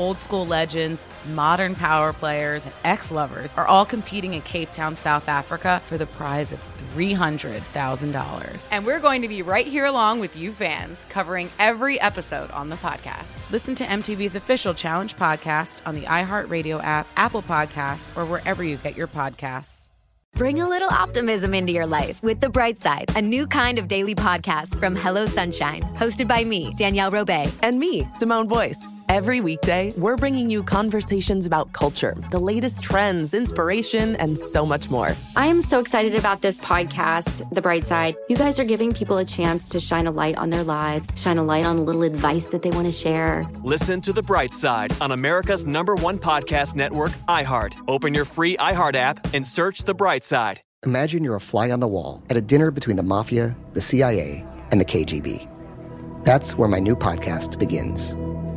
Old school legends, modern power players, and ex lovers are all competing in Cape Town, South Africa for the prize of $300,000. And we're going to be right here along with you fans, covering every episode on the podcast. Listen to MTV's official Challenge podcast on the iHeartRadio app, Apple Podcasts, or wherever you get your podcasts. Bring a little optimism into your life with The Bright Side, a new kind of daily podcast from Hello Sunshine, hosted by me, Danielle Robay, and me, Simone Boyce. Every weekday, we're bringing you conversations about culture, the latest trends, inspiration, and so much more. I am so excited about this podcast, The Bright Side. You guys are giving people a chance to shine a light on their lives, shine a light on a little advice that they want to share. Listen to The Bright Side on America's number one podcast network, iHeart. Open your free iHeart app and search The Bright Side. Imagine you're a fly on the wall at a dinner between the mafia, the CIA, and the KGB. That's where my new podcast begins.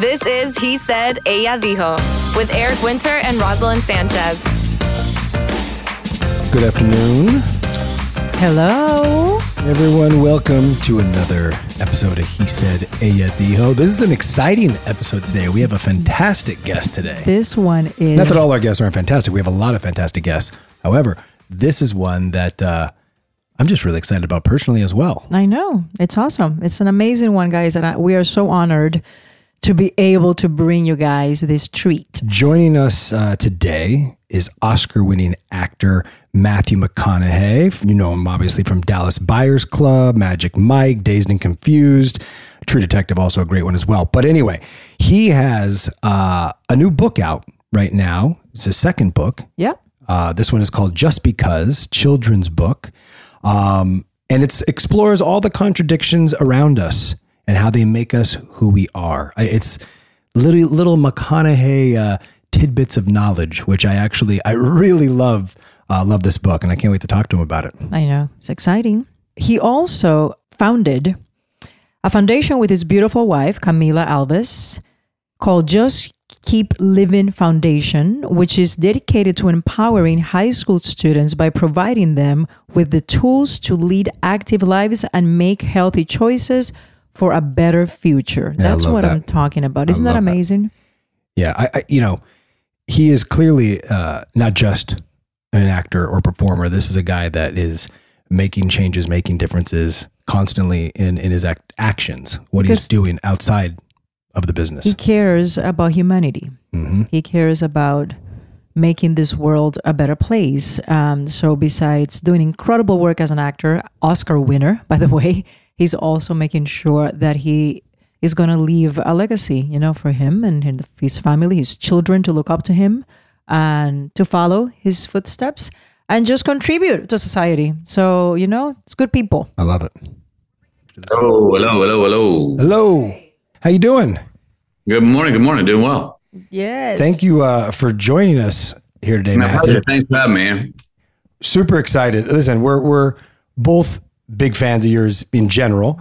This is He Said, Ella Dijo with Eric Winter and Roselyn Sanchez. Good afternoon. Hello. Everyone, welcome to another episode of He Said, Ella Dijo. This is an exciting episode today. We have a fantastic guest today. This one is. Not that all our guests aren't fantastic, we have a lot of fantastic guests. However, this is one that uh, I'm just really excited about personally as well. I know. It's awesome. It's an amazing one, guys. And I, we are so honored to be able to bring you guys this treat. Joining us uh, today is Oscar winning actor Matthew McConaughey. You know him obviously from Dallas Buyers Club, Magic Mike, Dazed and Confused. True Detective, also a great one as well. But anyway, he has uh, a new book out right now. It's his second book. Yep. Uh, this one is called Just Because, children's book. Um, and it explores all the contradictions around us and how they make us who we are. It's little little McConaughey uh, tidbits of knowledge, which I actually I really love uh, love this book, and I can't wait to talk to him about it. I know it's exciting. He also founded a foundation with his beautiful wife Camila Alves called Just Keep Living Foundation, which is dedicated to empowering high school students by providing them with the tools to lead active lives and make healthy choices for a better future. Yeah, That's what that. I'm talking about. Isn't that amazing? That. Yeah, I, I, you know, he is clearly uh, not just an actor or performer. This is a guy that is making changes, making differences constantly in in his act, actions. What because he's doing outside of the business. He cares about humanity. Mm-hmm. He cares about making this world a better place. Um, so, besides doing incredible work as an actor, Oscar winner, by the way he's also making sure that he is going to leave a legacy, you know, for him and his family, his children to look up to him and to follow his footsteps and just contribute to society. So, you know, it's good people. I love it. Oh, hello, hello, hello. Hello. How you doing? Good morning. Good morning. Doing well. Yes. Thank you uh, for joining us here today, My Matthew. Thanks for having me. super excited. Listen, we're we're both big fans of yours in general.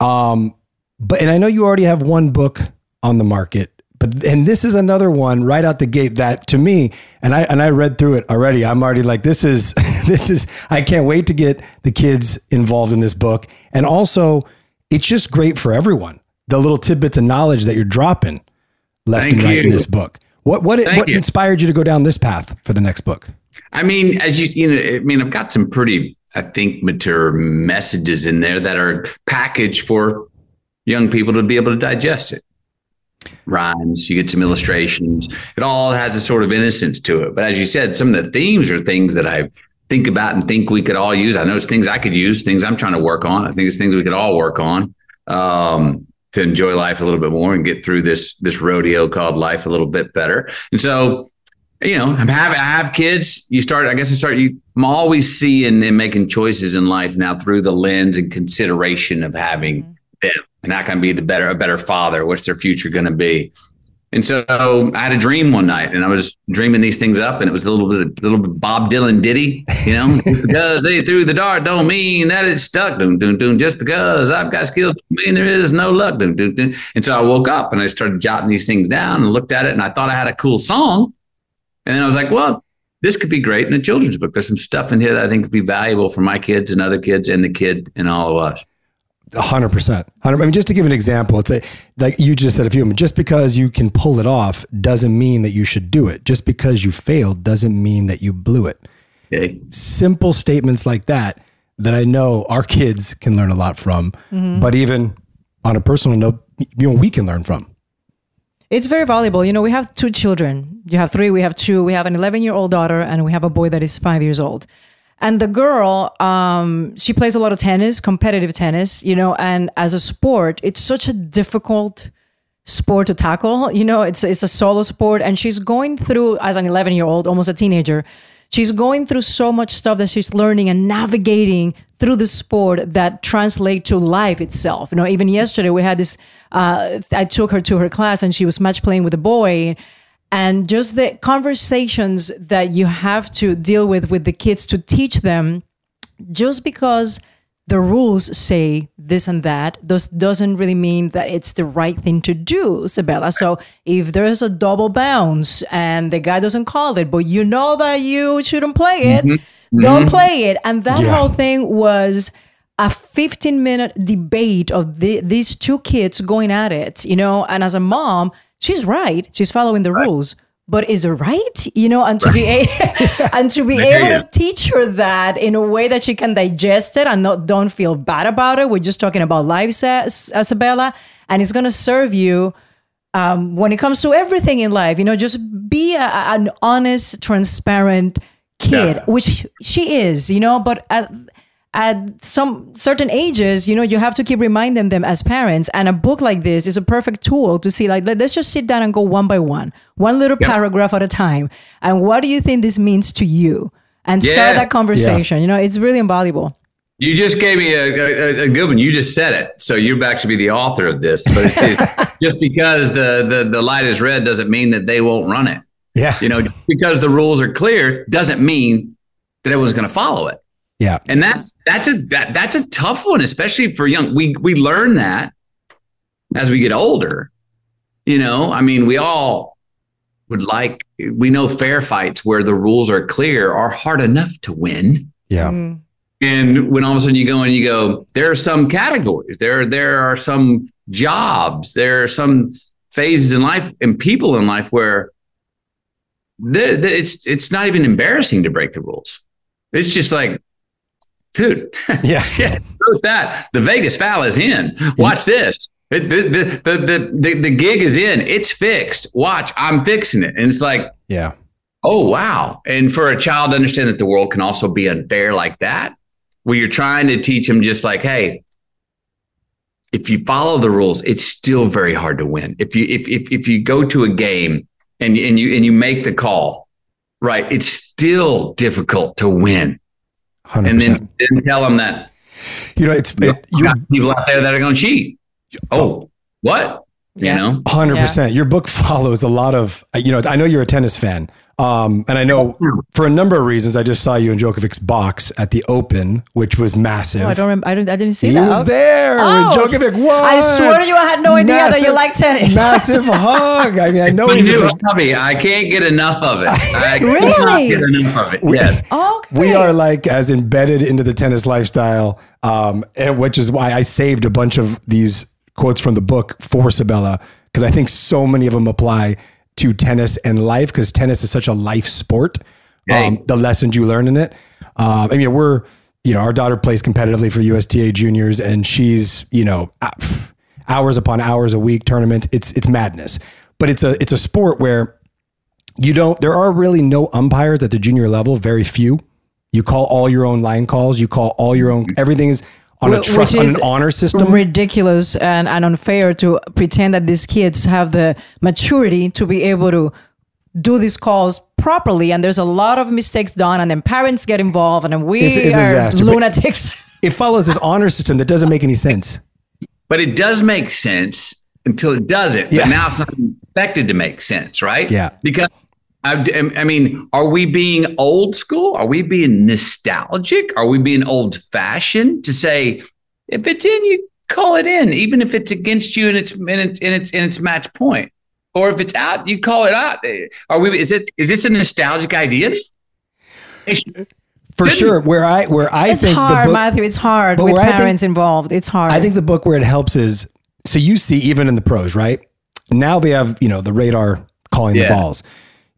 Um, but and I know you already have one book on the market, but and this is another one right out the gate that to me, and I and I read through it already. I'm already like, this is this is I can't wait to get the kids involved in this book. And also it's just great for everyone. The little tidbits of knowledge that you're dropping left Thank and right in this book. What what Thank what you. inspired you to go down this path for the next book? I mean, as you you know, I mean, I've got some pretty, I think, mature messages in there that are packaged for young people to be able to digest it. Rhymes, you get some illustrations. It all has a sort of innocence to it. But as you said, some of the themes are things that I think about and think we could all use. I know it's things I could use, things I'm trying to work on. I think it's things we could all work on um, to enjoy life a little bit more and get through this this rodeo called life a little bit better. And so you know, I'm have I have kids. You start, I guess I start you I'm always seeing and making choices in life now through the lens and consideration of having mm-hmm. them. And how can I be the better, a better father? What's their future going to be? And so I had a dream one night and I was dreaming these things up and it was a little bit, a little bit Bob Dylan ditty, you know, because they threw the dart don't mean that it's stuck. Doom, doom, doom. Just because I've got skills don't mean there is no luck. Doom, doom, doom. And so I woke up and I started jotting these things down and looked at it and I thought I had a cool song. And then I was like, well, this could be great in a children's book. There's some stuff in here that I think could be valuable for my kids and other kids and the kid and all of us. A hundred percent. Hundred. I mean, just to give an example, it's a, like you just said a few. of them, Just because you can pull it off doesn't mean that you should do it. Just because you failed doesn't mean that you blew it. Okay. Simple statements like that that I know our kids can learn a lot from. Mhm. But even on a personal note, you know, we can learn from. It's very valuable. You know, we have two children. You have three, we have two. We have an 11 year old daughter, and we have a boy that is five years old. And the girl, um, she plays a lot of tennis, competitive tennis, you know, and as a sport, it's such a difficult sport to tackle. You know, it's it's a solo sport, and she's going through as an 11 year old, almost a teenager. She's going through so much stuff that she's learning and navigating through the sport that translate to life itself. You know, even yesterday we had this. Uh, I took her to her class, and she was match playing with a boy, and just the conversations that you have to deal with with the kids to teach them just because the rules say this and that this doesn't really mean that it's the right thing to do Isabella. so if there's a double bounce and the guy doesn't call it but you know that you shouldn't play it Mhm. don't Mhm. play it and that Yeah. whole thing was a 15 minute debate of the, these two kids going at it you know and as a mom she's right she's following the rules but is it right? You know and to be a- and to be able to teach her that in a way that she can digest it and not don't feel bad about it. We're just talking about life Sa- isabella and it's going to serve you um, when it comes to everything in life. You know just be a, an honest transparent kid Yeah. which she is you know but at, at some certain ages you know you have to keep reminding them as parents and a book like this is a perfect tool to see like let- let's just sit down and go one by one one little Yep. paragraph at a time and what do you think this means to you and Yeah. start that conversation you know it's really invaluable You just gave me a, a, a good one. You just said it. So you're back to be the author of this. But it's just, just because the, the, the light is red doesn't mean that they won't run it. Yeah. You know, because the rules are clear doesn't mean that everyone's going to follow it. Yeah. And that's that's a that, that's a tough one, especially for young. We we learn that as we get older. You know, I mean, we all would like we know fair fights where the rules are clear are hard enough to win. Yeah. Mm-hmm. And when all of a sudden you go and you go, there are some categories, there there are some jobs, there are some phases in life and people in life where there- there- it's it's not even embarrassing to break the rules. It's just like, dude, yeah, yeah, that. The Vegas foul is in. Watch this. The, the, the, the, the, the gig is in. It's fixed. Watch, I'm fixing it. And it's like, Yeah. Oh, wow. And for a child to understand that the world can also be unfair like that, where you're trying to teach them just like, hey, if you follow the rules, it's still very hard to win. If you if if, if you go to a game and and you and you make the call, right, it's still difficult to win. 100%. And then, then tell them that you know it's you got people out there that are going to cheat. Oh, oh what? You know, hundred percent. Your book follows a lot of. You know, I know you're a tennis fan, um, and I know for a number of reasons. I just saw you in Djokovic's box at the Open, which was massive. Oh, I don't. Remember, I don't. I didn't see he that. was Okay. there Oh, Djokovic won. I swear to you, I had no idea that you Massive- like tennis. Massive hug. I mean, I know Me he's a too, big Bobby. I can't get enough of it. I Really? cannot get enough of it. We- yes. Okay. We are like as embedded into the tennis lifestyle, um, and which is why I saved a bunch of these quotes from the book for Sabella because I think so many of them apply to tennis and life because tennis is such a life sport. Um, the lessons you learn in it. Um, I mean, we're you know our daughter plays competitively for USTA juniors, and she's you know uh, hours upon hours a week tournaments. It's it's madness, but it's a it's a sport where you don't there are really no umpires at the junior level very few you call all your own line calls you call all your own everything is on a trust which on an honor system ridiculous and, and unfair to pretend that these kids have the maturity to be able to do these calls properly and there's a lot of mistakes done and then parents get involved and then we It's- it's are disaster, lunatics it follows this honor system that doesn't make any sense But it does make sense until it doesn't. Yeah. But now it's not expected to make sense, right? Yeah. Because I, I mean, are we being old school? Are we being nostalgic? Are we being old fashioned to say if it's in, you call it in, even if it's against you and it's in it's and it's and it's match point, or if it's out, you call it out. Are we? Is it? Is this a nostalgic idea? for sure where i where i it's think hard the book matthew it's hard with where I think- parents involved it's hard i think the book where it helps is so you see even in the pros right now they have you know the radar calling the balls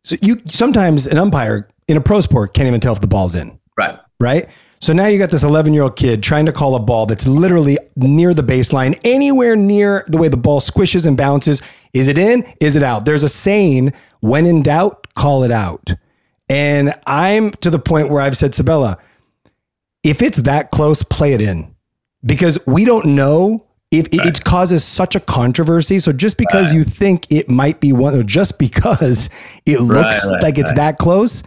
so you sometimes an umpire in a pro sport can't even tell if the ball's in Right. right? So now you got this 11 year old kid trying to call a ball that's literally near the baseline, anywhere near the way the ball squishes and bounces. Is it in? Is it out? There's a saying, when in doubt, call it out. And I'm to the point where I've said, Sabella, if it's that close, play it in because we don't know if it, it causes such a controversy. So just because you think it might be one, or just because it looks right, like it's right. that close,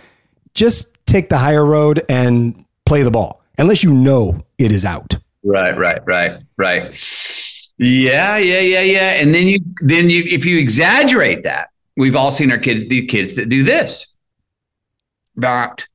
just take the higher road and play the ball, unless you know it is out. Right, right, right, right. Yeah, yeah, yeah, yeah. And then you, then you, if you exaggerate that, we've all seen our kids, these kids that do this, not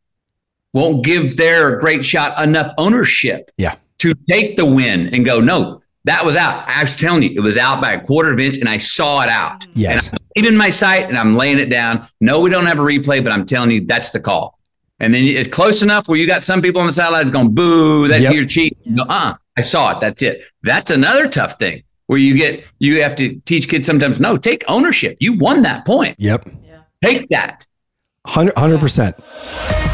won't give their great shot enough ownership Yeah. to take the win and go, no, that was out. I was telling you, it was out by a quarter of an inch, and I saw it out. Yes. And I'm in my sight, and I'm laying it down. No, we don't have a replay, but I'm telling you, that's the call. And then it's close enough where you got some people on the sidelines going, boo, that Yep. you're cheating. You go, uh, I saw it. That's it. That's another tough thing where you get, you have to teach kids sometimes, no, take ownership. You won that point. Yep. Take that. 100, 100%.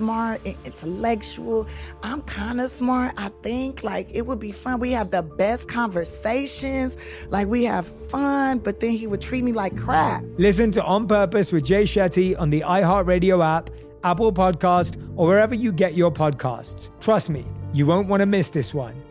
smart and intellectual. I'm kind of smart, I think. Like, it would be fun. We have the best conversations. Like, we have fun, but then he would treat me like crap. Listen to On Purpose with Jay Shetty on the iHeartRadio app, Apple Podcast, or wherever you get your podcasts. Trust me, you won't want to miss this one.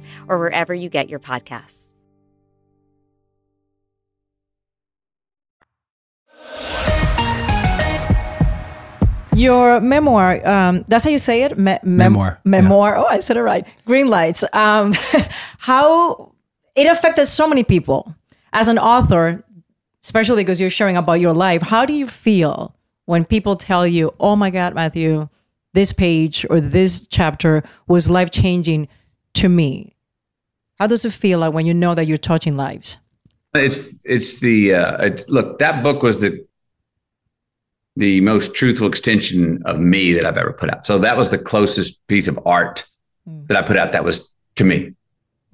or wherever you get your podcasts. Your memoir, um, that's how you say it? Me- mem- memoir. Memoir. Yeah. Oh, I said it right. Greenlights. Um, how it affected so many people. As an author, especially because you're sharing about your life, how do you feel when people tell you, oh my God, Matthew, this page or this chapter was life changing to me? How does it feel like when you know that you're touching lives? It's it's the uh, it, look that book was the the most truthful extension of me that I've ever put out. So that was the closest piece of art mm. that I put out that was to me.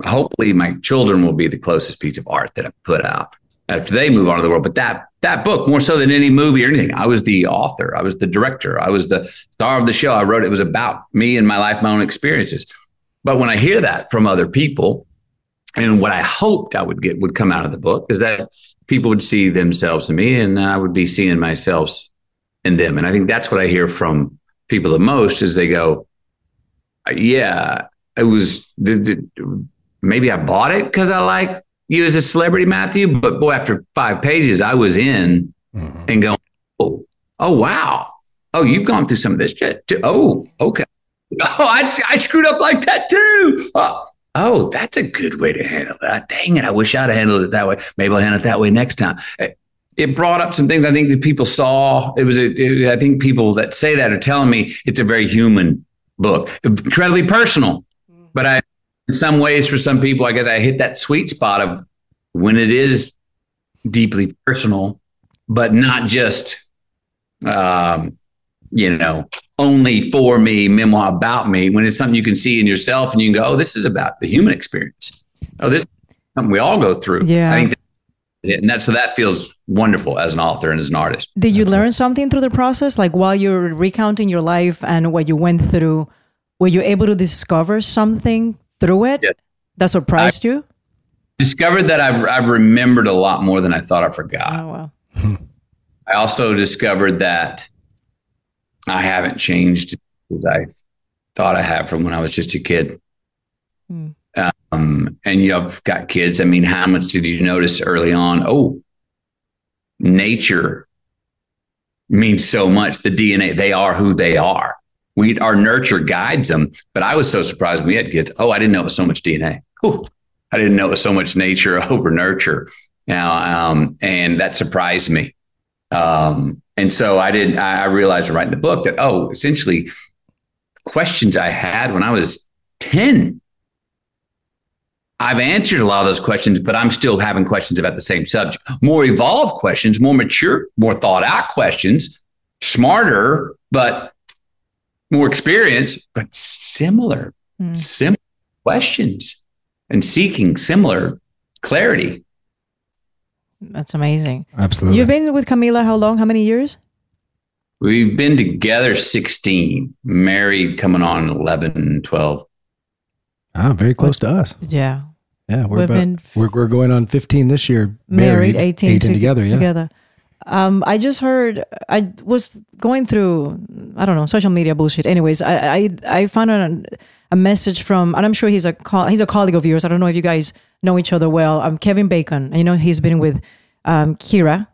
Hopefully my children will be the closest piece of art that I put out after they move on to the world. But that that book, more so than any movie or anything, I was the author, I was the director, I was the star of the show. I wrote it was about me and my life, my own experiences. But when I hear that from other people, and what I hoped I would get would come out of the book is that people would see themselves in me and I would be seeing myself in them. And I think that's what I hear from people the most is they go, yeah, it was did, did, maybe I bought it because I like you as a celebrity, Matthew. But boy, after five pages, I was in mm-hmm. and going, oh, oh wow, oh you've gone through some of this shit too. Oh, okay. Oh, I, I screwed up like that too. Oh, oh, that's a good way to handle that. Dang it, I wish I'd have handled it that way. Maybe I'll handle it that way next time it brought up some things I think that people saw. It was, a, it, I think people that say that are telling me it's a very human book, incredibly personal. But I, in some ways, for some people, I guess I hit that sweet spot of when it is deeply personal, but not just, um, you know, only for me, memoir about me. When it's something you can see in yourself and you can go, oh, this is about the human experience. Oh, this is something we all go through. Yeah. I think and that so that feels wonderful as an author and as an artist. Did you learn something through the process? Like while you're recounting your life and what you went through, were you able to discover something through it yes. that surprised I you? Discovered that I've I've remembered a lot more than I thought I forgot. Oh wow. I also discovered that I haven't changed as I thought I had from when I was just a kid. Hmm. Um, and you've got kids. I mean, how much did you notice early on? Oh, nature means so much. The DNA, they are who they are. We our nurture guides them. But I was so surprised when we had kids. Oh, I didn't know it was so much DNA. Whew. I didn't know it was so much nature over nurture. Now, um, and that surprised me. Um, and so I did. I realized writing the book that oh, essentially, questions I had when I was ten. I've answered a lot of those questions, but I'm still having questions about the same subject. More evolved questions, more mature, more thought out questions, smarter, but more experience, but similar, mm. similar questions and seeking similar clarity. That's amazing. Absolutely. You've been with Camila how long? How many years? We've been together 16, married coming on 11, 12. Ah, very close to us. Yeah. Yeah, we're about, been we're, we're going on 15 this year. Married, married 18, 18 to, together. Yeah. Together. Um, I just heard I was going through I don't know social media bullshit. Anyways, I I, I found a, a message from and I'm sure he's a he's a colleague of yours. I don't know if you guys know each other well. Um, Kevin Bacon. You know he's been with um, Kyra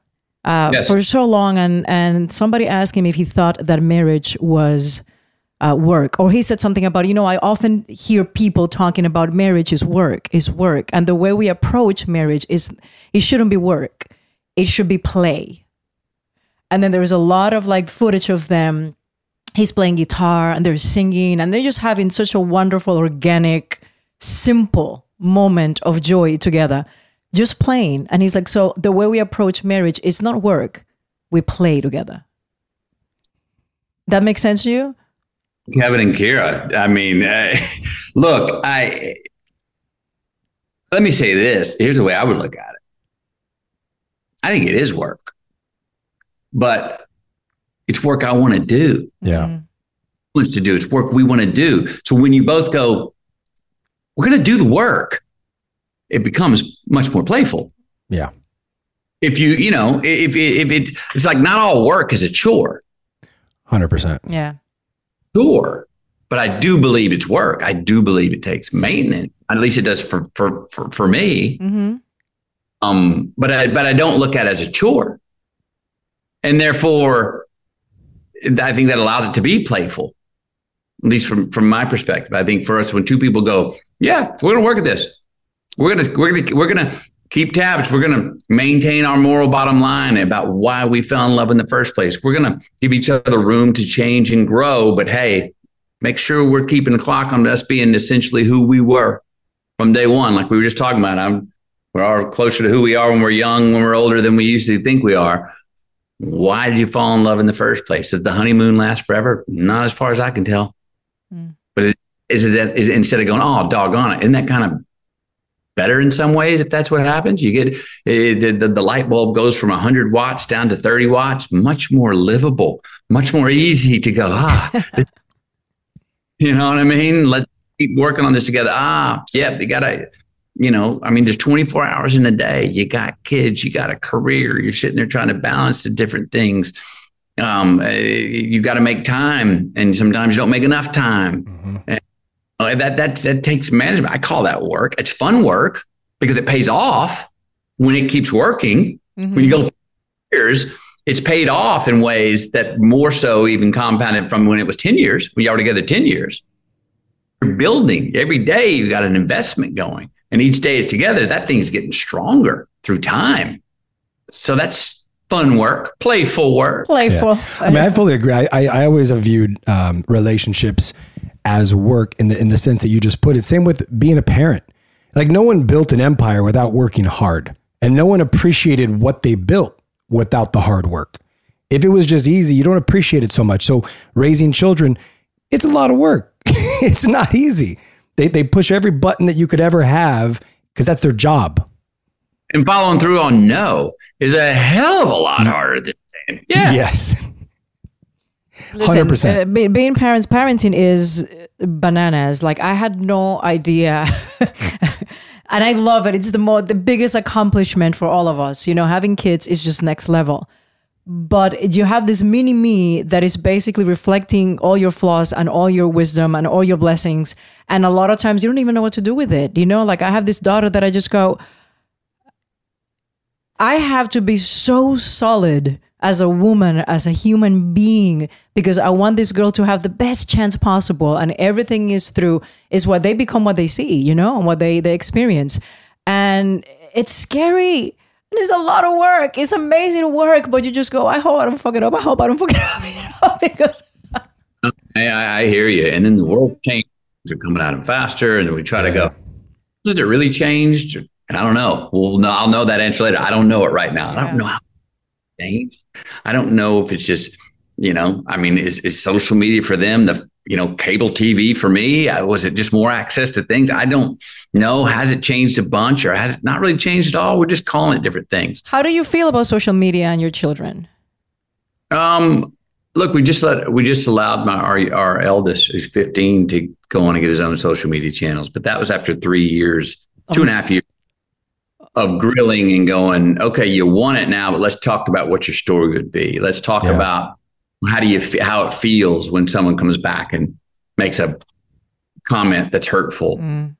uh, yes. for so long, and and somebody asked him if he thought that marriage was uh, work, or he said something about you know I often hear people talking about marriage is work, is work, and the way we approach marriage is it shouldn't be work, it should be play. And then there's a lot of like footage of them. He's playing guitar and they're singing, and they're just having such a wonderful, organic, simple moment of joy together just playing. And he's like, so the way we approach marriage is not work, we play together. That makes sense to you? Kevin and Kyra. I mean, uh, look, I let me say this. Here's the way I would look at it. I think it is work, but it's work I want to do. Yeah. Mm-hmm. Wants to do. It's work we want to do. So when you both go, we're going to do the work it becomes much more playful. Yeah. If you, you know, if, if it, it's like not all work is a chore. 100%. Yeah. Sure. But I do believe it's work. I do believe it takes maintenance. At least it does for, for, for, for me. Mm-hmm. Um, but I, but I don't look at it as a chore. And therefore, I think that allows it to be playful, at least from, from my perspective. I think for us, when two people go, yeah, we're going to work at this we're gonna we're gonna we're gonna keep tabs. We're gonna maintain our moral bottom line about why we fell in love in the first place. We're gonna give each other room to change and grow. But hey, make sure we're keeping the clock on us being essentially who we were from day one, like we were just talking about. I'm we're closer to who we are when we're young, when we're older than we used to think we are. Why did you fall in love in the first place? Does the honeymoon last forever? Not as far as I can tell. Mm. But is, is it that is it instead of going, oh, doggone it, isn't that kind of better in some ways if that's what happens. You get it, the, the light bulb goes from 100 watts down to 30 watts, much more livable, much more easy to go, ah, you know what I mean? Let's keep working on this together. Ah, yep, you got to, you know, I mean, there's 24 hours in a day. You got kids, you got a career, you're sitting there trying to balance the different things. Um, eh, you got to make time, and sometimes you don't make enough time. Mm-hmm. And, uh, that that that takes management. I call that work. It's fun work because it pays off when it keeps working. Mm-hmm. When you go years, it's paid off in ways that more so even compounded from when it was 10 years. We are together 10 years. You're building every day, you got an investment going. And each day is together, that thing's getting stronger through time. So that's fun work, playful work. Playful. Yeah. I mean, I fully agree. I, I, I always have viewed um, relationships as work in the in the sense that you just put it. Same with being a parent. Like no one built an empire without working hard, and no one appreciated what they built without the hard work. If it was just easy, you don't appreciate it so much. So raising children, it's a lot of work. it's not easy. They they push every button that you could ever have because that's their job. And following through on no is a hell of a lot harder than saying yeah. Yes. Listen, 100%. Uh, being parents, parenting is bananas. Like I had no idea. and I love it. It's the more the biggest accomplishment for all of us. You know, having kids is just next level. but you have this mini me that is basically reflecting all your flaws and all your wisdom and all your blessings and a lot of times you don't even know what to do with it you know like i have this daughter that i just go i have to be so solid as a woman as a human being because i want this girl to have the best chance possible and everything is through is what they become what they see you know and what they they experience and it's scary And it's a lot of work. It's amazing work, but you just go, I hope I don't fuck it up. I hope I don't fuck it up. You know, because I, I hear you. And then the world changes. They're coming at them faster, and we try to go. Does it really changed? And I don't know. Well, no, I'll know that answer later. I don't know it right now. I don't know how it changed. I don't know if it's just you know. I mean, is is social media for them the you know, cable TV for me? Uh, was it just more access to things? I don't know. Has it changed a bunch or has it not really changed at all? We're just calling it different things. How do you feel about social media and your children? Um, look, we just let we just allowed my our our eldest, who's 15, to go on and get his own social media channels. But that was after three years, two and a half years of grilling and going, okay, you want it now, but let's talk about what your story would be. Let's talk yeah. about how do you how it feels when someone comes back and makes a comment that's hurtful, mm.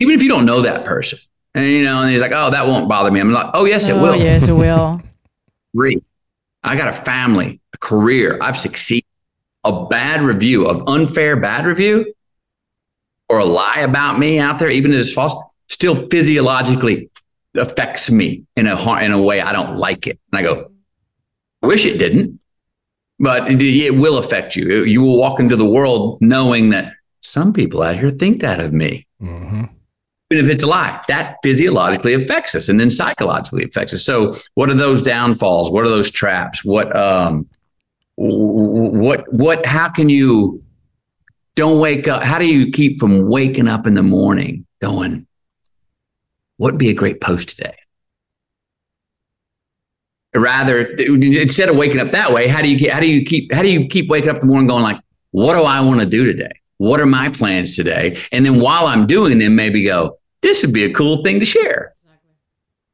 even if you don't know that person. And you know, and he's like, "Oh, that won't bother me." I'm like, "Oh, yes, it will. oh, will." Yes, it will. Three, I got a family, a career. I've succeeded. A bad review, of unfair bad review, or a lie about me out there, even if it's false, still physiologically affects me in a in a way I don't like it. And I go, I wish it didn't but it, it will affect you. You will walk into the world knowing that some people out here think that of me. Mm-hmm. Even if it's a lie, that physiologically affects us and then psychologically affects us. So, what are those downfalls? What are those traps? What, um, what, what, how can you don't wake up? How do you keep from waking up in the morning going, what would be a great post today? rather instead of waking up that way how do you how do you keep how do you keep waking up in the morning going like what do i want to do today? What are my plans today? And then while i'm doing them maybe go this would be a cool thing to share.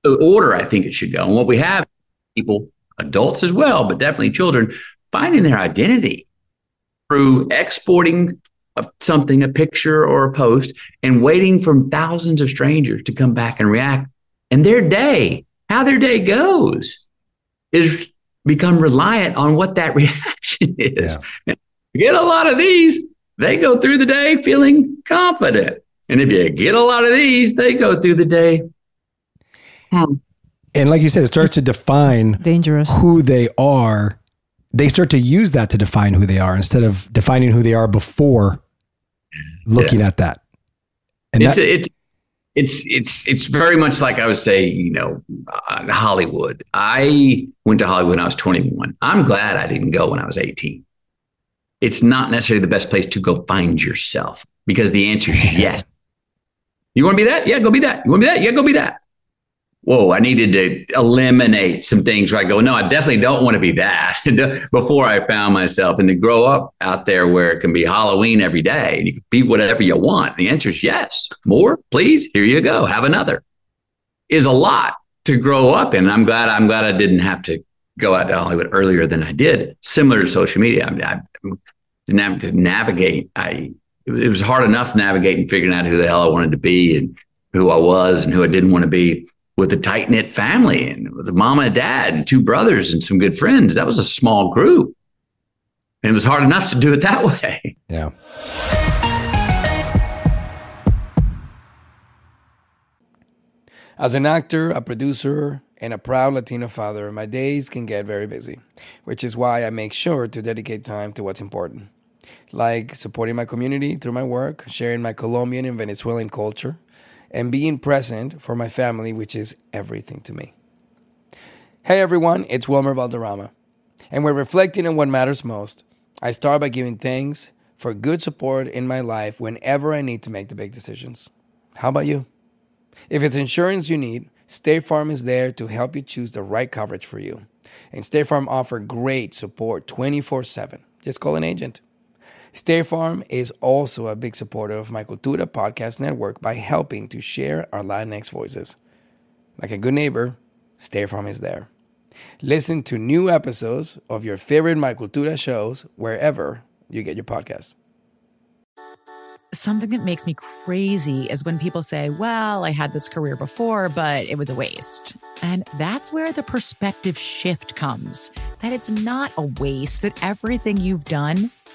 The order i think it should go. And what we have people adults as well but definitely children finding their identity through exporting a, something a picture or a post and waiting for thousands of strangers to come back and react and their day how their day goes is become reliant on what that reaction is. Yeah. get a lot of these, they go through the day feeling confident. And if you get a lot of these, they go through the day. Hmm. And like you said, it starts to define dangerous who they are. They start to use that to define who they are instead of defining who they are before looking yeah. at that. And it's that, a, it's it's it's it's very much like I would say, you know, uh, Hollywood. I went to Hollywood when I was 21. I'm glad I didn't go when I was 18. It's not necessarily the best place to go find yourself because the answer is yes. You want to be that? Yeah, go be that. You want to be that? Yeah, go be that whoa, I needed to eliminate some things where I go, no, I definitely don't want to be that before I found myself and to grow up out there where it can be Halloween every day and you can be whatever you want. The answer is yes. More, please. Here you go. Have another. Is a lot to grow up in. I'm glad I'm glad I didn't have to go out to Hollywood earlier than I did. Similar to social media. I I didn't have to navigate. I it was hard enough navigating figuring out who the hell I wanted to be and who I was and who I didn't want to be with a tight knit family and with a mama and dad and two brothers and some good friends. That was a small group. And it was hard enough to do it that way. Yeah. As an actor, a producer, and a proud Latino father, my days can get very busy, which is why I make sure to dedicate time to what's important, like supporting my community through my work, sharing my Colombian and Venezuelan culture, and being present for my family, which is everything to me. Hey everyone, it's Wilmer Valderrama, and we're reflecting on what matters most. I start by giving thanks for good support in my life whenever I need to make the big decisions. How about you? If it's insurance you need, State Farm is there to help you choose the right coverage for you. And State Farm offer great support 24 7. Just call an agent. State Farm is also a big supporter of my Cultura podcast network by helping to share our Latinx voices. Like a good neighbor, State Farm is there. Listen to new episodes of your favorite My Cultura shows wherever you get your podcasts. Something that makes me crazy is when people say, Well, I had this career before, but it was a waste. And that's where the perspective shift comes that it's not a waste, that everything you've done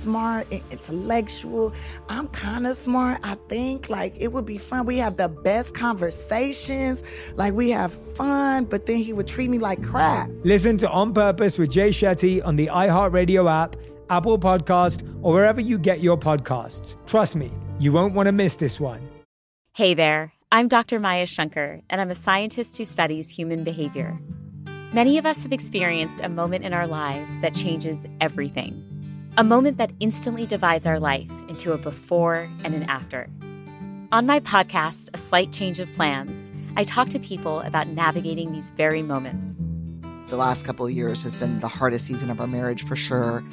smart and intellectual. I'm kind of smart, I think. Like, it would be fun. We have the best conversations. Like, we have fun, but then he would treat me like crap. Listen to On Purpose with Jay Shetty on the iHeartRadio app, Apple Podcast, or wherever you get your podcasts. Trust me, you won't want to miss this one. Hey there, I'm Dr. Maya Shankar, and I'm a scientist who studies human behavior. Many of us have experienced a moment in our lives that changes everything. A moment that instantly divides our life into a before and an after. On my podcast, A Slight Change of Plans, I talk to people about navigating these very moments. The last couple of years has been the hardest season of our marriage for sure.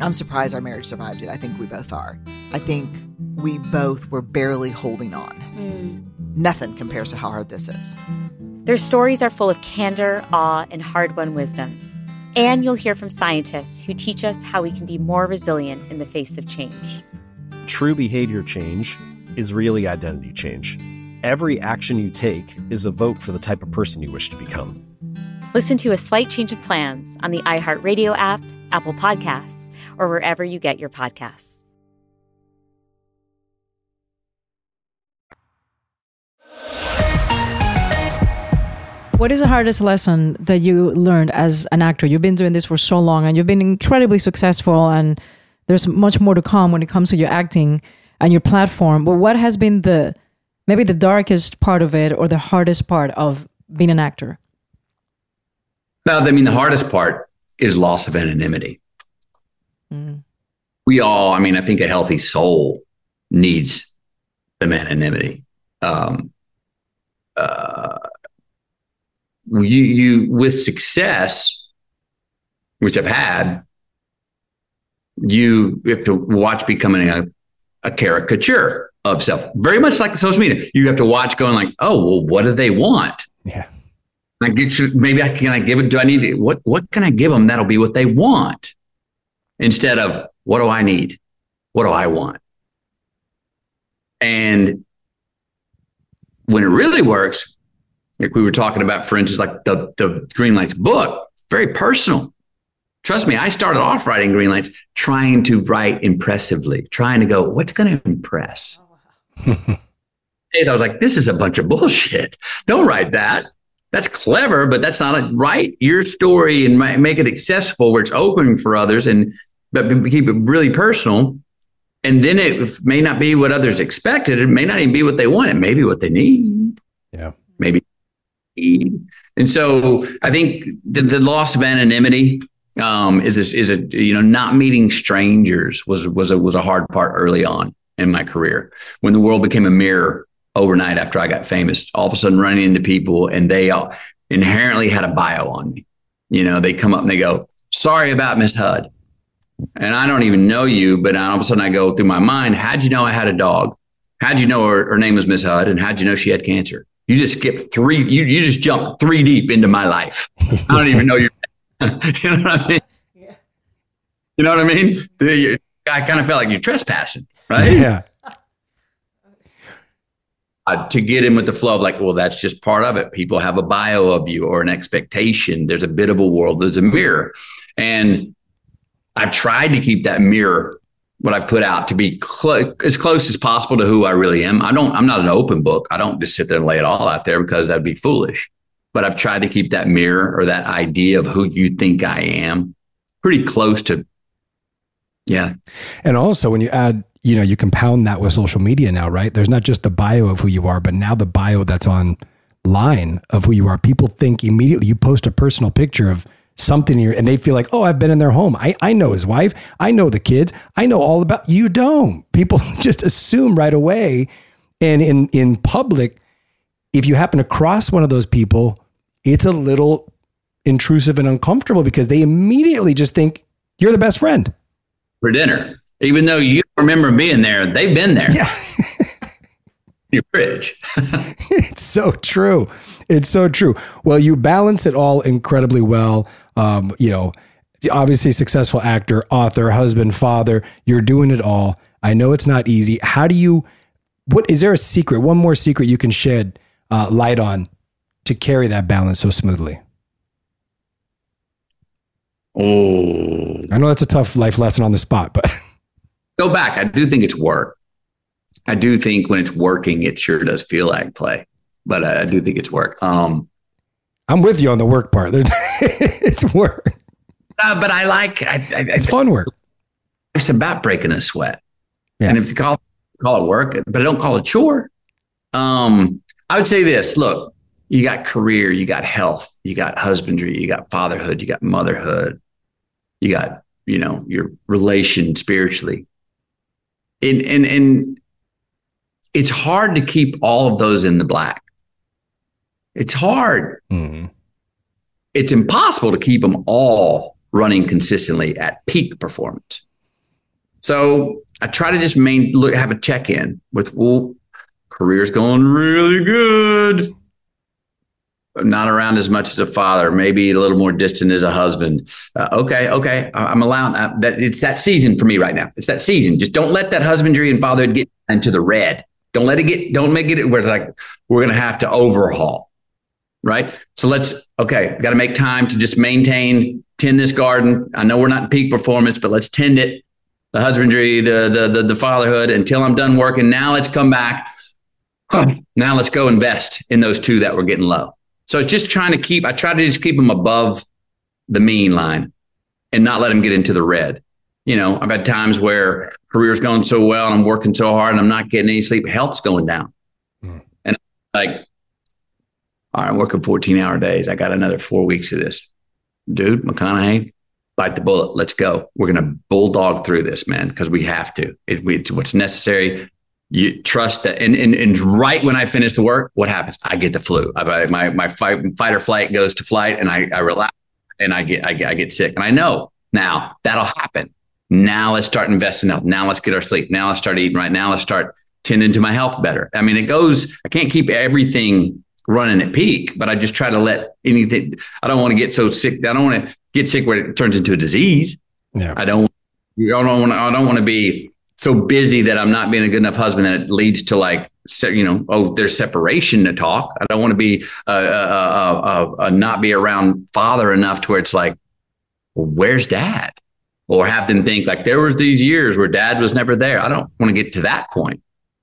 I'm surprised our marriage survived it. I think we both are. I think we both were barely holding on. Hmm. Nothing compares to how hard this is. Their stories are full of candor, awe, and hard won wisdom. And you'll hear from scientists who teach us how we can be more resilient in the face of change. True behavior change is really identity change. Every action you take is a vote for the type of person you wish to become. Listen to A Slight Change of Plans on the iHeartRadio app, Apple Podcasts, or wherever you get your podcasts. What is the hardest lesson that you learned as an actor? You've been doing this for so long and you've been incredibly successful, and there's much more to come when it comes to your acting and your platform. But what has been the maybe the darkest part of it or the hardest part of being an actor? Now, I mean, the hardest part is loss of anonymity. We all, I mean, I think a healthy soul needs some anonymity. Um, uh, you, you, with success, which I've had, you have to watch becoming a, a caricature of self, very much like the social media. You have to watch going like, oh, well, what do they want? Yeah. I get you, maybe I can I give it? Do I need to, what? What can I give them that'll be what they want? Instead of what do I need? What do I want? And when it really works, like we were talking about, for instance, like the the Greenlights book, very personal. Trust me, I started off writing Greenlights trying to write impressively, trying to go, what's going to impress? Oh, Days I was like, this is a bunch of bullshit. Don't write that. that's clever, but that's not a, write Your story and make it accessible where it's open for others, and but keep it really personal. And then it may not be what others expected. It may not even be what they want. It may be what they need. Yeah, maybe. And so I think the, the loss of anonymity um, is a, is a you know not meeting strangers was was a was a hard part early on in my career when the world became a mirror overnight after I got famous. All of a sudden, running into people and they all inherently had a bio on me. You know, they come up and they go, "Sorry about Miss Hud," and I don't even know you, but all of a sudden I go through my mind, "How'd you know I had a dog? How'd you know her, her name was Miss Hud? And how'd you know she had cancer?" You just skipped three. You you just jumped three deep into my life. I don't even know your you know what I mean? Yeah. You know what I mean? I kind of felt like you're trespassing, right? Yeah. Uh, to get in with the flow of like, well, that's just part of it. People have a bio of you or an expectation. There's a bit of a world. There's a mirror, and I've tried to keep that mirror, what I put out, to be cl- as close as possible to who I really am. I don't. I'm not an open book. I don't just sit there and lay it all out there because that'd be foolish but I've tried to keep that mirror or that idea of who you think I am pretty close to. Yeah. And also when you add, you know, you compound that with social media now, right? There's not just the bio of who you are, but now the bio that's online of who you are. People think immediately you post a personal picture of something here and they feel like, oh, I've been in their home. I, I know his wife. I know the kids. I know all about you don't. People just assume right away. And in in public, if you happen to cross one of those people, it's a little intrusive and uncomfortable because they immediately just think you're the best friend for dinner. Even though you remember being there, they've been there. Yeah. Your fridge. it's so true. It's so true. Well, you balance it all incredibly well. Um, you know, obviously successful actor, author, husband, father. You're doing it all. I know it's not easy. How do you? What is there a secret? One more secret you can shed uh, light on to carry that balance so smoothly? Oh, I know that's a tough life lesson on the spot, but go back. I do think it's work. I do think when it's working, it sure does feel like play, but I, I do think it's work. Um, I'm with you on the work part. it's work, uh, but I like. I, I, it's fun work. It's about breaking a sweat, yeah. and if you call call it work, but I don't call it chore. Um, I would say this: Look, you got career, you got health, you got husbandry, you got fatherhood, you got motherhood, you got, you know, your relation spiritually. And and and it's hard to keep all of those in the black. It's hard. Mm-hmm. It's impossible to keep them all running consistently at peak performance. So I try to just main look have a check in with well, career's going really good not around as much as a father, maybe a little more distant as a husband. Uh, okay, okay, I'm allowing that. that. It's that season for me right now. It's that season. Just don't let that husbandry and fatherhood get into the red. Don't let it get. Don't make it where it's like we're going to have to overhaul, right? So let's okay. Got to make time to just maintain, tend this garden. I know we're not in peak performance, but let's tend it. The husbandry, the the the, the fatherhood until I'm done working. Now let's come back. Now let's go invest in those two that were getting low so it's just trying to keep, I try to just keep them above the mean line and not let them get into the red. You know, I've had times where career's going so well and I'm working so hard and I'm not getting any sleep. Health's going down. Mm. And like, all right, I'm working 14 hour days. I got another four weeks of this. Dude, McConaughey, bite the bullet. Let's go. We're going to bulldog through this, man, because we have to. It, it's what's necessary you trust that and, and and right when i finish the work what happens i get the flu I, my my fight, fight or flight goes to flight and i i relax and i get I, get I get sick and i know now that'll happen now let's start investing up. Now let's get our sleep. Now let's start eating right. Now let's start tending to my health better. I mean it goes i can't keep everything running at peak but i just try to let anything i don't want to get so sick. I don't want to get sick where it turns into a disease. Yeah. I don't i don't want to i don't want to be so busy that I'm not being a good enough husband that it leads to like, you know, oh, there's separation to talk. I don't want to be a, a, a, a, not be around father enough to where it's like, well, where's dad? Or have them think like there was these years where dad was never there. I don't want to get to that point.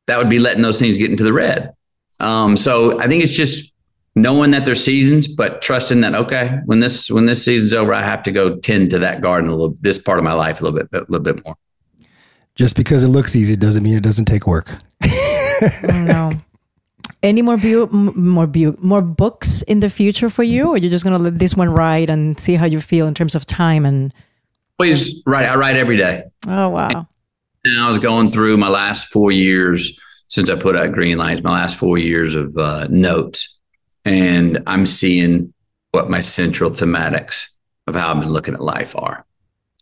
That would be letting those things get into the red. Um, so I think it's just knowing that there's seasons, but trusting that okay, when this when this season's over, I have to go tend to that garden a little this part of my life a little bit a little bit more. Just because it looks easy doesn't mean it doesn't take work. no. Any more bu- more bu- more books in the future for you, or you're just gonna let this one ride and see how you feel in terms of time and? Always write. I write every day. Oh wow! And I was going through my last four years since I put out Greenlights, my last four years of uh, notes, and I'm seeing what my central thematics of how I've been looking at life are.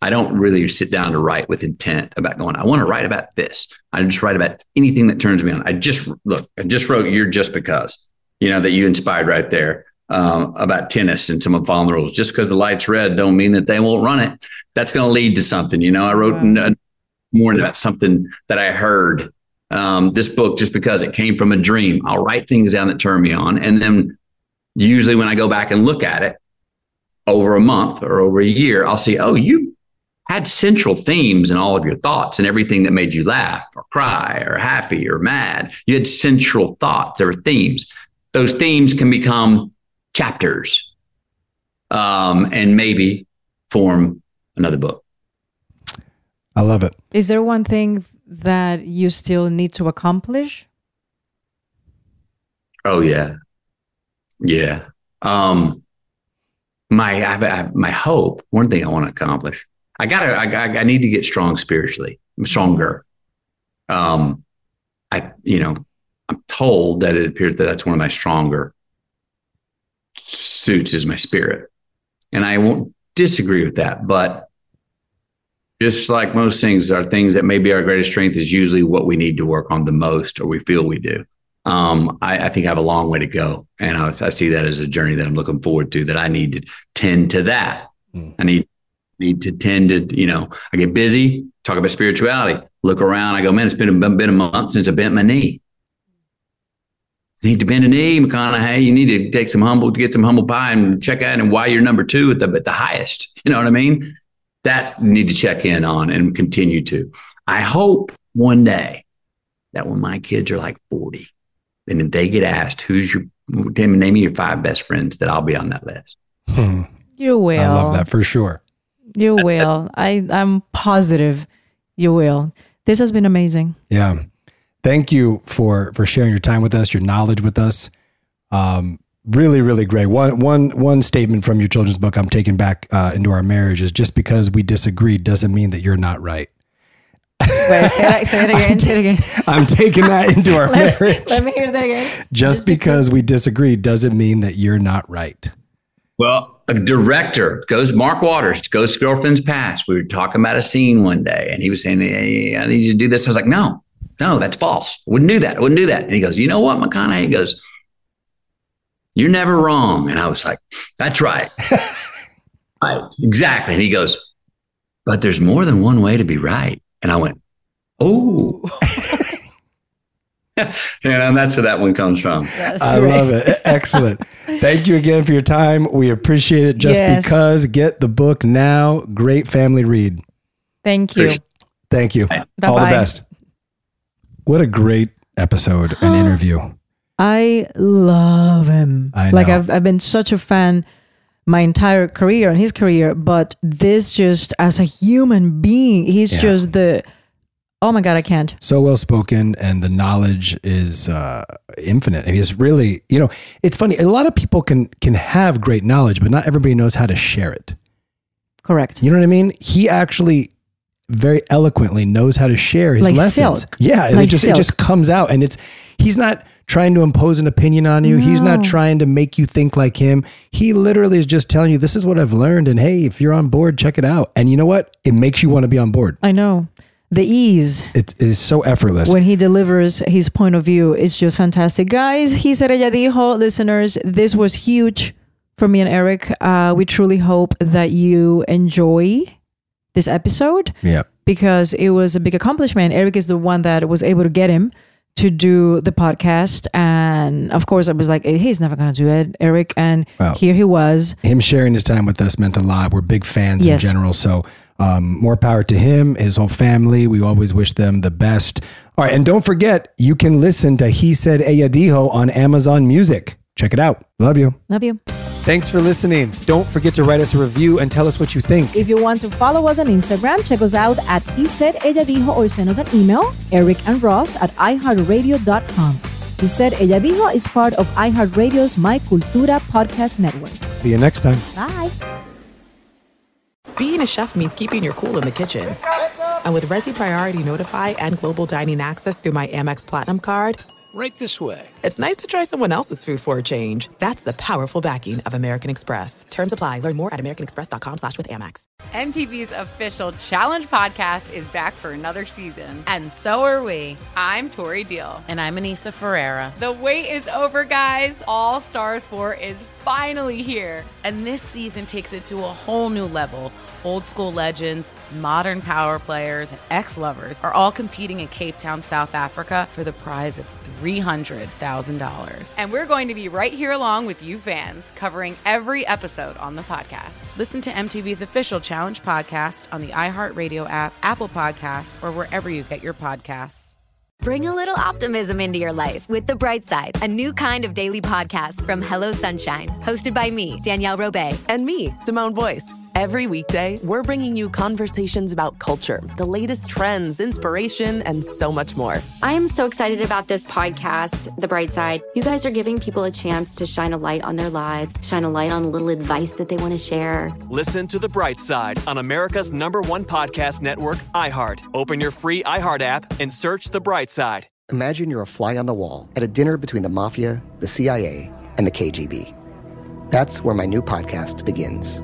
I don't really sit down to write with intent about going, I want to write about this. I just write about anything that turns me on. I just look, I just wrote You're Just Because, you know, that you inspired right there um, about tennis and some of the rules. Just because the light's red don't mean that they won't run it. That's going to lead to something. You know, I wrote wow. more about something that I heard. Um, this book, just because it came from a dream, I'll write things down that turn me on. And then usually when I go back and look at it over a month or over a year, I'll see, oh, you had central themes in all of your thoughts and everything that made you laugh or cry or happy or mad. You had central thoughts, or themes. Those themes can become chapters um, and maybe form another book. I love it. Is there one thing that you still need to accomplish? Oh, yeah. Yeah. Um, my, I have, I my hope, one thing I want to accomplish I gotta, I, I need to get strong spiritually, stronger. Um, I, you know, I'm told that it appears that that's one of my stronger suits is my spirit. And I won't disagree with that, but just like most things are things that maybe our greatest strength is usually what we need to work on the most or we feel we do. Um, I, I, think I have a long way to go. And I, I, see that as a journey that I'm looking forward to, that I need to tend to that. Mm. I need need to tend to, you know, I get busy, talk about spirituality, look around. I go, man, it's been a, been a month since I bent my knee. You need to bend a knee, McConaughey. You need to take some humble, get some humble pie and check out and why you're number two at the, at the highest. You know what I mean? That need to check in on and continue to. I hope one day that when my kids are like 40, and if they get asked, who's your, name me your five best friends, that I'll be on that list. Hmm. You will. I love that for sure. You will. I, I'm positive you will. This has been amazing. Yeah. Thank you for for sharing your time with us, your knowledge with us. Um, really, really great. One one one statement from your children's book I'm taking back uh, into our marriage is just because we disagree doesn't mean that you're not right. Wait, say, that, say it again. Say it again. I'm taking that into our let, marriage. Let me hear that again. Just, just because, because we disagree doesn't mean that you're not right. Well, a director goes Mark Waters Ghosts of Girlfriends Past. We were talking about a scene one day, and he was saying, hey, "I need you to do this." I was like, "No, no, that's false. I wouldn't do that. I wouldn't do that." And he goes, "You know what, McConaughey?" He goes, "You're never wrong." And I was like, "That's right, right, exactly." And he goes, "But there's more than one way to be right." And I went, "Oh." and um, that's where that one comes from. I love it. Excellent. Thank you again for your time. We appreciate it. Just yes. because, get the book now. Great family read. Thank you. Thank you. Bye. All the best. What a great episode and interview. I love him. I know. Like I've I've been such a fan my entire career and his career, but this just as a human being, he's yeah. just the Oh my God, I can't. So well spoken, and the knowledge is uh, infinite. I mean, it's really, you know, it's funny. A lot of people can can have great knowledge, but not everybody knows how to share it. Correct. You know what I mean? He actually very eloquently knows how to share his like lessons. Silk. Yeah, like it just silk. it just comes out, and it's he's not trying to impose an opinion on you. No. He's not trying to make you think like him. He literally is just telling you, "This is what I've learned," and hey, if you're on board, check it out. And you know what? It makes you want to be on board. I know the ease it is so effortless when he delivers his point of view it's just fantastic guys he said ella dijo listeners this was huge for me and eric uh, we truly hope that you enjoy this episode yeah because it was a big accomplishment eric is the one that was able to get him to do the podcast and of course i was like he's never going to do it eric and well, here he was him sharing his time with us meant a lot we're big fans yes. in general so um, more power to him, his whole family. We always wish them the best. All right, and don't forget, you can listen to He Said Ella Dijo on Amazon Music. Check it out. Love you. Love you. Thanks for listening. Don't forget to write us a review and tell us what you think. If you want to follow us on Instagram, check us out at He Said Ella Dijo or send us an email, Eric and Ross at iHeartRadio.com. He Said Ella Dijo is part of iHeartRadio's My Cultura podcast network. See you next time. Bye. Being a chef means keeping your cool in the kitchen. And with Resy Priority Notify and Global Dining Access through my Amex Platinum card, Right this way. It's nice to try someone else's food for a change. That's the powerful backing of American Express. Terms apply. Learn more at americanexpress.com slash with Amex. MTV's official Challenge podcast is back for another season. And so are we. I'm Tori Deal. And I'm Aneesa Ferreira. The wait is over, guys. All Stars 4 is finally here. And this season takes it to a whole new level. Old school legends, modern power players, and ex lovers are all competing in Cape Town, South Africa for the prize of $300,000. And we're going to be right here along with you fans, covering every episode on the podcast. Listen to MTV's official Challenge podcast on the iHeartRadio app, Apple Podcasts, or wherever you get your podcasts. Bring a little optimism into your life with The Bright Side, a new kind of daily podcast from Hello Sunshine, hosted by me, Danielle Robay, and me, Simone Boyce. Every weekday, we're bringing you conversations about culture, the latest trends, inspiration, and so much more. I am so excited about this podcast, The Bright Side. You guys are giving people a chance to shine a light on their lives, shine a light on a little advice that they want to share. Listen to The Bright Side on America's number one podcast network, iHeart. Open your free iHeart app and search The Bright Side. Imagine you're a fly on the wall at a dinner between the mafia, the CIA, and the KGB. That's where my new podcast begins.